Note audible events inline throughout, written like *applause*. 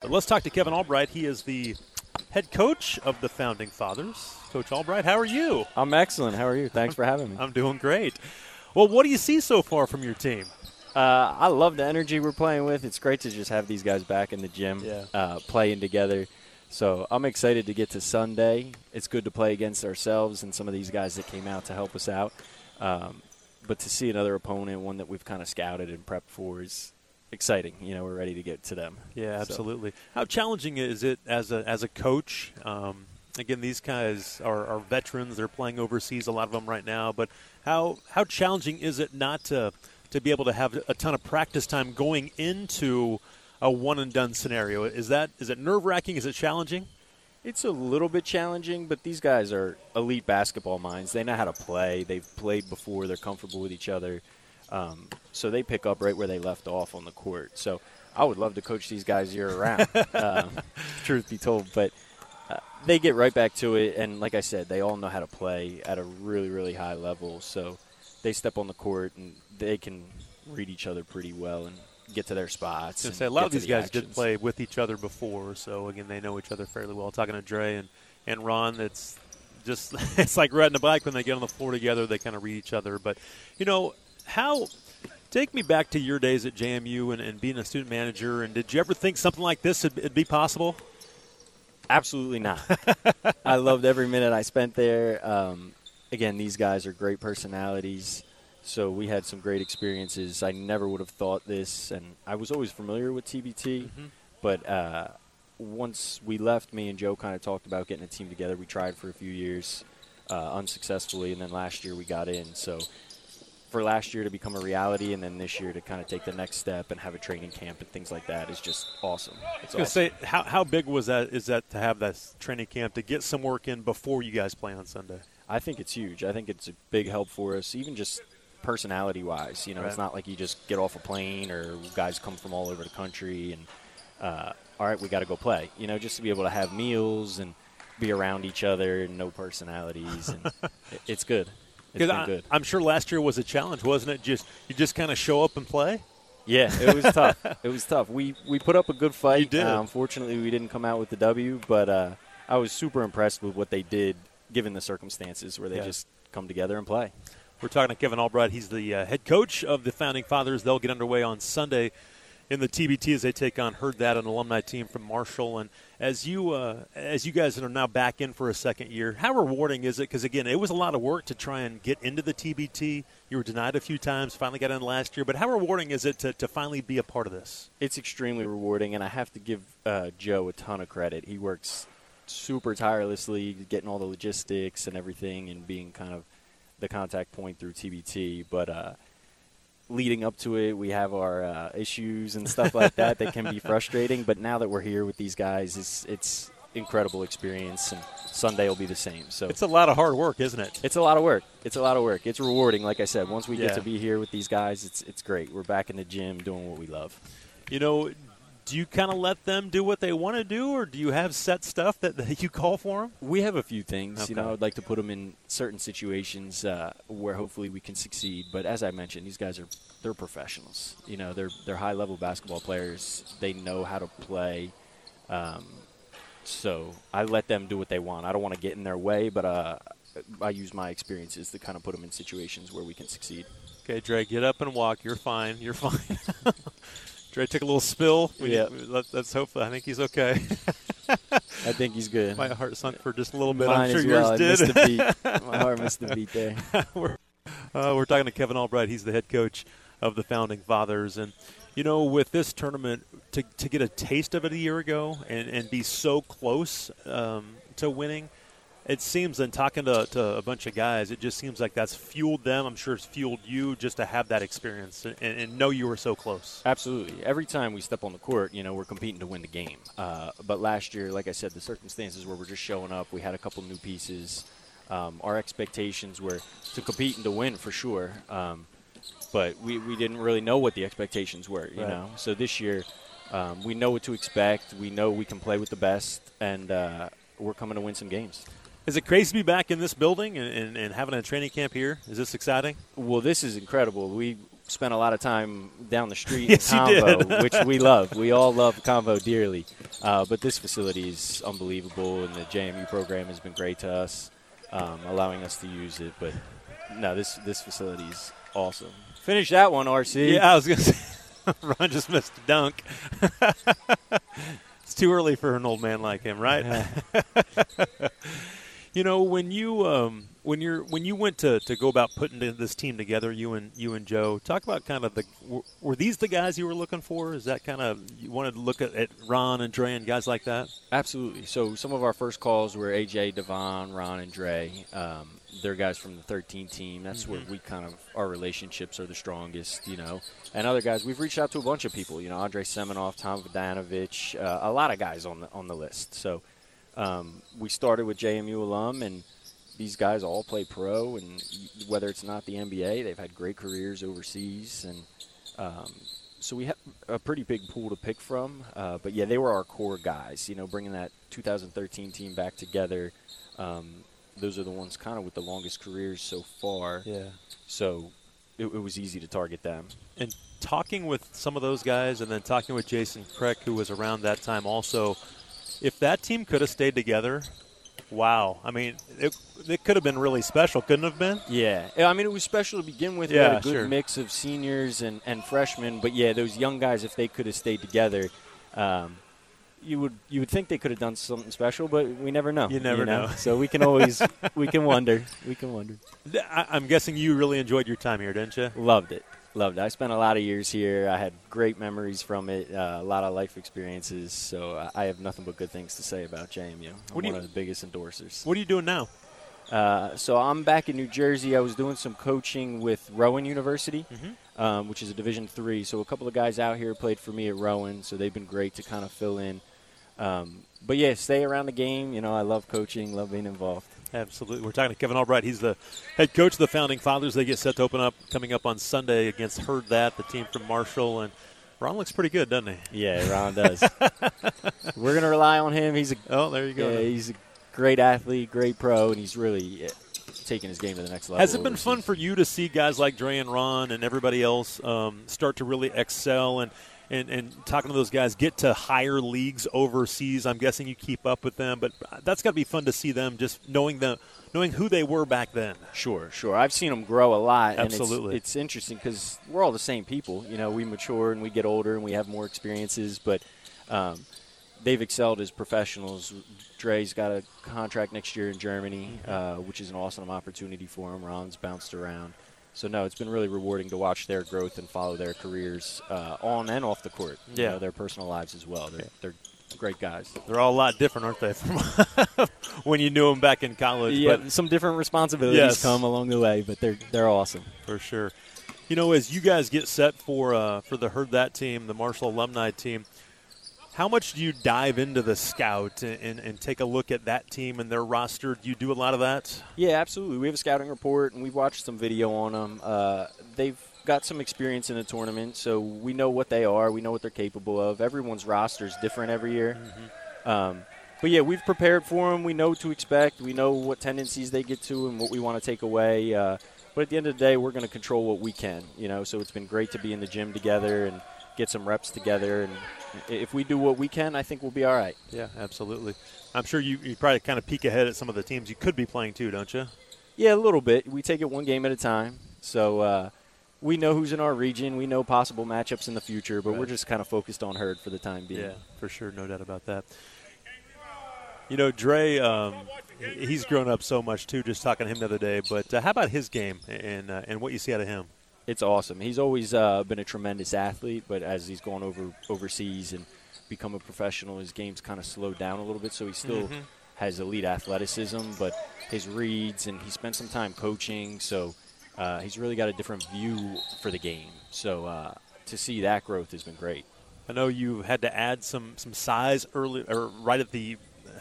But let's talk to Kevin Albright. He is the head coach of the Founding Fathers. Coach Albright, how are you? I'm excellent. How are you? Thanks for having me. I'm doing great. Well, what do you see so far from your team? Uh, I love the energy we're playing with. It's great to just have these guys back in the gym, Yeah. uh, playing together. So I'm excited to get to Sunday. It's good to play against ourselves and some of these guys that came out to help us out. Um, but to see another opponent, one that we've kind of scouted and prepped for, is exciting. You know, we're ready to get to them. Yeah, So- absolutely. How challenging is it as a as a coach? Um, again, these guys are, are veterans. They're playing overseas, a lot of them right now. But how how challenging is it not to to be able to have a ton of practice time going into a one and done scenario? Is that is it nerve wracking? Is it challenging? It's a little bit challenging, but these guys are elite basketball minds. They know how to play. They've played before. They're comfortable with each other. Um, so they pick up right where they left off on the court. So I would love to coach these guys year round, *laughs* um, truth be told. But uh, they get right back to it. And like I said, they all know how to play at a really, really high level. So they step on the court and they can read each other pretty well and get to their spots. I say a lot of these the guys did actions. play with each other before, so again they know each other fairly well. Talking to Dre and, and Ron, it's just *laughs* it's like riding a bike when they get on the floor together. They kind of read each other. But you know how? Take me back to your days at JMU and, and being a student manager. And did you ever think something like this would, be possible? Absolutely not. I loved every minute I spent there. Um, again, these guys are great personalities, so we had some great experiences. I never would have thought this, and I was always familiar with TBT, but uh, once we left, me and Joe kind of talked about getting a team together. We tried for a few years uh, unsuccessfully, and then last year we got in. So for last year to become a reality, and then this year to kind of take the next step and have a training camp and things like that is just awesome. It's I was awesome. say how, how big was that? Is that to have that training camp to get some work in before you guys play on Sunday? I think it's huge. I think it's a big help for us, even just personality wise. You know, it's not like you just get off a plane or guys come from all over the country and, uh, all right, we got to go play. You know, just to be able to have meals and be around each other and no personalities. And *laughs* it's good. It's been I, good. I'm sure last year was a challenge, wasn't it? Just you just kind of show up and play. Yeah, it was *laughs* tough. It was tough. We we put up a good fight. You did. Uh, unfortunately, we didn't come out with the W, but uh, I was super impressed with what they did, given the circumstances where they Yeah. just come together and play. We're talking to Kevin Albright. He's the uh, head coach of the Founding Fathers. They'll get underway on Sunday in the TBT as they take on Herd That, an alumni team from Marshall. And as you uh, as you guys are now back in for a second year, how rewarding is it? Because again, it was a lot of work to try and get into the TBT. You were denied a few times. Finally got in last year. But how rewarding is it to, to finally be a part of this? It's extremely rewarding, and I have to give uh, Joe a ton of credit. He works super tirelessly, getting all the logistics and everything, and being kind of the contact point through TBT. But uh, leading up to it, we have our uh, issues and stuff like that that can be *laughs* frustrating. But now that we're here with these guys, it's it's incredible experience, and Sunday will be the same. So It's a lot of hard work, isn't it? it's a lot of work. It's a lot of work. It's rewarding, like I said. Once we Yeah. get to be here with these guys, it's it's great. We're back in the gym doing what we love. You know, do you kind of let them do what they want to do, or do you have set stuff that, that you call for them? We have a few things. You know, I'd like to put them in certain situations uh, where hopefully we can succeed. But as I mentioned, these guys are they're professionals. You know, they're they're high level basketball players. They know how to play. Um, so I let them do what they want. I don't want to get in their way, but uh, I use my experiences to kind of put them in situations where we can succeed. Okay, Dre, get up and walk. You're fine. You're fine. *laughs* *laughs* Dre took a little spill. We, Yeah. let, let's hope. I think he's okay. *laughs* I think he's good. My heart sunk for just a little bit. Mine I'm sure as well. I yours did. *laughs* My heart missed a beat there. *laughs* we're, uh, we're talking to Kevin Albright. He's the head coach of the Founding Fathers, and you know, with this tournament, to to get a taste of it a year ago and and be so close um, to winning. It seems, and talking to, to a bunch of guys, it just seems like that's fueled them. I'm sure it's fueled you just to have that experience and, and know you were so close. Absolutely. Every time we step on the court, you know, we're competing to win the game. Uh, but last year, like I said, the circumstances where we're just showing up, we had a couple new pieces. Um, our expectations were to compete and to win for sure. Um, but we, we didn't really know what the expectations were, you Right. know. So this year, um, we know what to expect. We know we can play with the best, and uh, we're coming to win some games. Is it crazy to be back in this building and, and, and having a training camp here? Is this exciting? Well, this is incredible. We spent a lot of time down the street *laughs* Yes, in Convo, *laughs* which we love. We all love Convo dearly. Uh, but this facility is unbelievable, and the JMU program has been great to us, um, allowing us to use it. But no, this this facility is awesome. Finish that one, RC. Yeah, I was going to say, *laughs* Ron just missed a dunk. it's too early for an old man like him, right? You know, when you um, when you're when you went to, to go about putting this team together, you and you and Joe, talk about kind of the were, were these the guys you were looking for? Is that kind of you wanted to look at, at Ron and Dre and guys like that? Absolutely. So some of our first calls were AJ, Devon, Ron, and Dre. Um, they're guys from the 13 team. That's where we kind of our relationships are the strongest, you know. And other guys, we've reached out to a bunch of people. You know, Andrey Semenov, Tom Vodanovich, uh, a lot of guys on the on the list. So um, we started with JMU alum, and these guys all play pro. And whether it's not the NBA, they've had great careers overseas, and um, so we have a pretty big pool to pick from. Uh, but yeah, they were our core guys. You know, bringing that 2013 team back together. Um, those are the ones kind of with the longest careers so far. Yeah. So it, it was easy to target them. And talking with some of those guys, and then talking with Jason Kreck, who was around that time also, if that team could have stayed together, wow! I mean, it, it could have been really special, couldn't have been? Yeah, I mean it was special to begin with. we Yeah, had a good sure. mix of seniors and, and freshmen, but yeah, those young guys, if they could have stayed together, um, you would you would think they could have done something special, but we never know. You never know. So we can always we can wonder. We can wonder. *laughs* I, I'm guessing you really enjoyed your time here, didn't you? Loved it. Loved it. I spent a lot of years here. I had great memories from it, uh, a lot of life experiences. So I- I have nothing but good things to say about JMU. I'm What one you- of the biggest endorsers. What are you doing now? Uh, so I'm back in New Jersey. I was doing some coaching with Rowan University, Mhm. um, which is a Division three. So a couple of guys out here played for me at Rowan, so they've been great to kind of fill in. Um, but yeah, stay around the game. You know, I love coaching, love being involved. Absolutely. We're talking to Kevin Albright. He's the head coach of the Founding Fathers. They get set to open up coming up on Sunday against Herd That, the team from Marshall. And Ron looks pretty good, doesn't he? Yeah, Ron does. *laughs* We're gonna rely on him. He's a Oh, there you go. yeah, he's a great athlete, great pro, and he's really taking his game to the next level. Has it been fun for you to see guys like Dre and Ron and everybody else um, start to really excel and, and, and talking to those guys get to higher leagues overseas? I'm guessing you keep up with them, but that's got to be fun to see them just knowing them, knowing who they were back then. Sure, sure. I've seen them grow a lot. Absolutely. And it's, it's interesting because we're all the same people. You know, we mature and we get older and we have more experiences, but um, they've excelled as professionals. Dre's got a contract next year in Germany, uh, which is an awesome opportunity for him. Ron's bounced around. So, no, it's been really rewarding to watch their growth and follow their careers uh, on and off the court. You Yeah. know, their personal lives as well. They're, they're great guys. They're all a lot different, aren't they, from *laughs* when you knew them back in college? Yeah, But some different responsibilities Yes. come along the way, but they're, they're awesome. for sure. You know, as you guys get set for uh, for the Herd That team, the Marshall alumni team, how much do you dive into the scout and, and, and take a look at that team and their roster? Do you do a lot of that? Yeah, absolutely. We have a scouting report, and we've watched some video on them. Uh, they've got some experience in the tournament, so we know what they are. We know what they're capable of. Everyone's roster is different every year. Um, but yeah, we've prepared for them. We know what to expect. We know what tendencies they get to and what we want to take away. Uh, but at the end of the day, we're going to control what we can. You know, so it's been great to be in the gym together and get some reps together. And if we do what we can, I think we'll be all right. Yeah, absolutely. I'm sure you, you probably kind of peek ahead at some of the teams you could be playing too, don't you? Yeah, a little bit. We take it one game at a time. So uh, we know who's in our region. We know possible matchups in the future, but we're just kind of focused on herd for the time being. Yeah, for sure, no doubt about that. You know, Dre, um, he's grown up so much too. Just talking to him the other day, but uh, how about his game and uh, and what you see out of him? It's awesome. He's always uh, been a tremendous athlete, but as he's gone over overseas and become a professional, his game's kind of slowed down a little bit. So he still Mhm. has elite athleticism, but his reads and he spent some time coaching, so uh, he's really got a different view for the game. So uh, to see that growth has been great. I know you had to add some some size early or right at the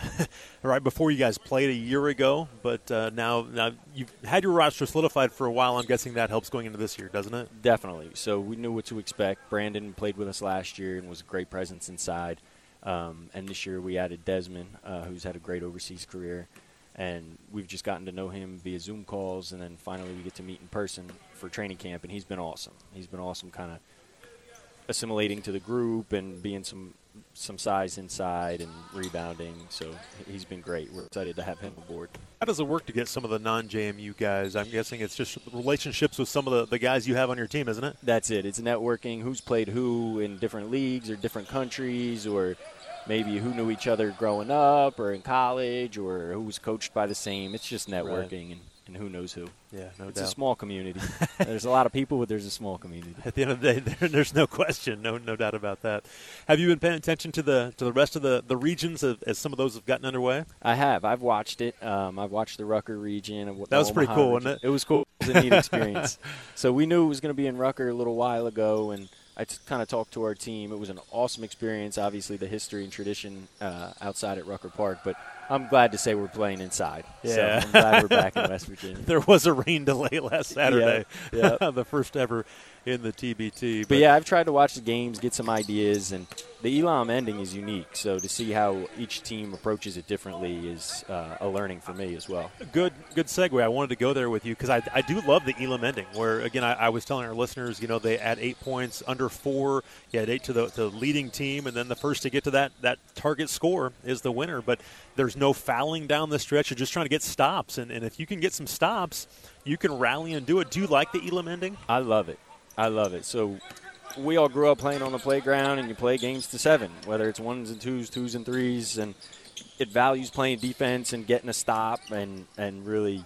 *laughs* right before you guys played a year ago, but uh, now now you've had your roster solidified for a while. I'm guessing that helps going into this year, doesn't it? Definitely. So we knew what to expect. Brandon played with us last year and was a great presence inside. Um, and this year we added Desmond, uh, who's had a great overseas career. and we've just gotten to know him via Zoom calls, and then finally we get to meet in person for training camp, and he's been awesome. He's been awesome, kind of assimilating to the group and being some some size inside and rebounding. So he's been great. We're excited to have him aboard. How does it work to get some of the non-JMU guys? I'm guessing it's just relationships with some of the, the guys you have on your team, isn't it? That's it. It's networking. Who's played who in different leagues or different countries, or maybe who knew each other growing up or in college, or who was coached by the same. It's just networking Right. and, and who knows who. Yeah, no it's doubt. a small community. *laughs* there's a lot of people, but there's a small community. At the end of the day, *laughs* there, there's no question, no no doubt about that. Have you been paying attention to the to the rest of the, the regions as, as some of those have gotten underway? I have. I've watched it. Um, I've watched the Rucker region. and That the was pretty cool, region. wasn't it? It was cool. It was a neat *laughs* experience. so we knew it was going to be in Rucker a little while ago, and I kind of talked to our team. It was an awesome experience. Obviously, the history and tradition uh, outside at Rucker Park, but I'm glad to say we're playing inside. Yeah. So I'm glad we're back in *laughs* West Virginia. There was a rain delay last *laughs* Saturday, Yeah, *laughs* the first ever in the TBT. But yeah, I've tried to watch the games, get some ideas, and the Elam ending is unique. So to see how each team approaches it differently is uh, a learning for me as well. good good segue. I wanted to go there with you because I, I do love the Elam ending. Where again, I, I was telling our listeners, you know, they add eight points under four. You add eight to the, the leading team, and then the first to get to that that target score is the winner. But there's no fouling down the stretch. You're just trying to get stops, and, and if you can get some stops, you can rally and do it. Do you like the Elam ending? I love it. I love it. So we all grew up playing on the playground, and you play games to seven, whether it's ones and twos, twos and threes, and it values playing defense and getting a stop and and really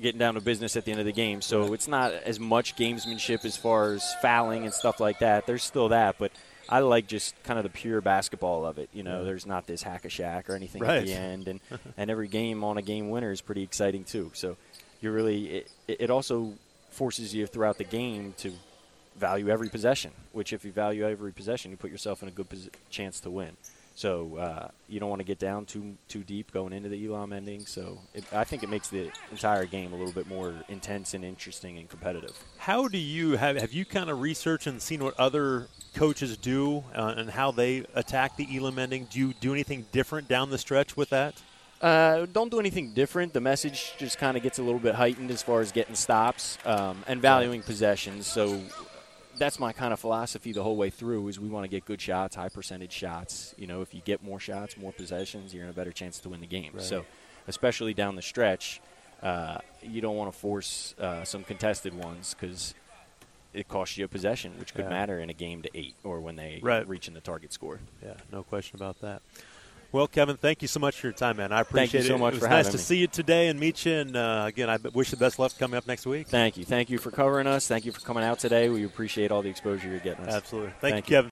getting down to business at the end of the game. So it's not as much gamesmanship as far as fouling and stuff like that. There's still that, but I like just kind of the pure basketball of it. You know, there's not this hack a Shaq or anything Right. at the end, and *laughs* and every game on a game winner is pretty exciting too. So you're really it, it also forces you throughout the game to value every possession. Which if you value every possession, you put yourself in a good pos- chance to win. So uh, you don't want to get down too too deep going into the Elam ending. So it, I think it makes the entire game a little bit more intense and interesting and competitive. How do you have have you kind of researched and seen what other coaches do uh, and how they attack the Elam ending? Do you do anything different down the stretch with that? Uh, don't do anything different. The message just kind of gets a little bit heightened as far as getting stops um, and valuing possessions. So that's my kind of philosophy the whole way through is we want to get good shots, high percentage shots. You know, if you get more shots, more possessions, you're in a better chance to win the game. Right. So especially down the stretch, uh, you don't want to force uh, some contested ones because it costs you a possession, which could Yeah. matter in a game to eight or when they Right. reach in the target score. Yeah, no question about that. Well, Kevin, thank you so much for your time, man. I appreciate Thank you so it. much it for was nice having to me. see you today and meet you. And uh, again, I wish you the best luck coming up next week. Thank you. Thank you for covering us. Thank you for coming out today. We appreciate all the exposure you're getting us. Absolutely. Thank, Thank you, you. Kevin.